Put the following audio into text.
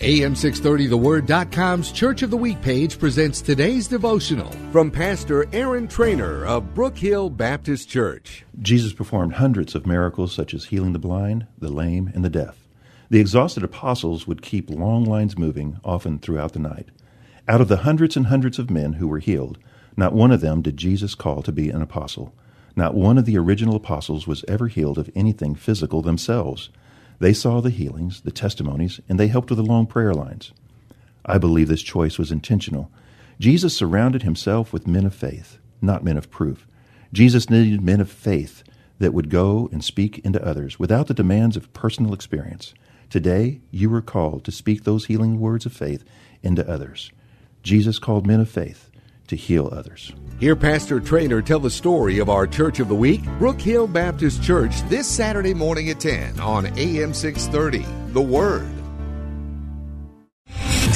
AM630TheWord.com's Church of the Week page presents today's devotional from Pastor Aaron Treanor of Brookhill Baptist Church. Jesus performed hundreds of miracles such as healing the blind, the lame, and the deaf. The exhausted apostles would keep long lines moving, often throughout the night. Out of the hundreds and hundreds of men who were healed, not one of them did Jesus call to be an apostle. Not one of the original apostles was ever healed of anything physical themselves. They saw the healings, the testimonies, and they helped with the long prayer lines. I believe this choice was intentional. Jesus surrounded himself with men of faith, not men of proof. Jesus needed men of faith that would go and speak into others without the demands of personal experience. Today, you are called to speak those healing words of faith into others. Jesus called men of faith to heal others. Hear Pastor Treanor tell the story of our Church of the Week, Brookhill Baptist Church, this Saturday morning at 10 on AM 630. The Word.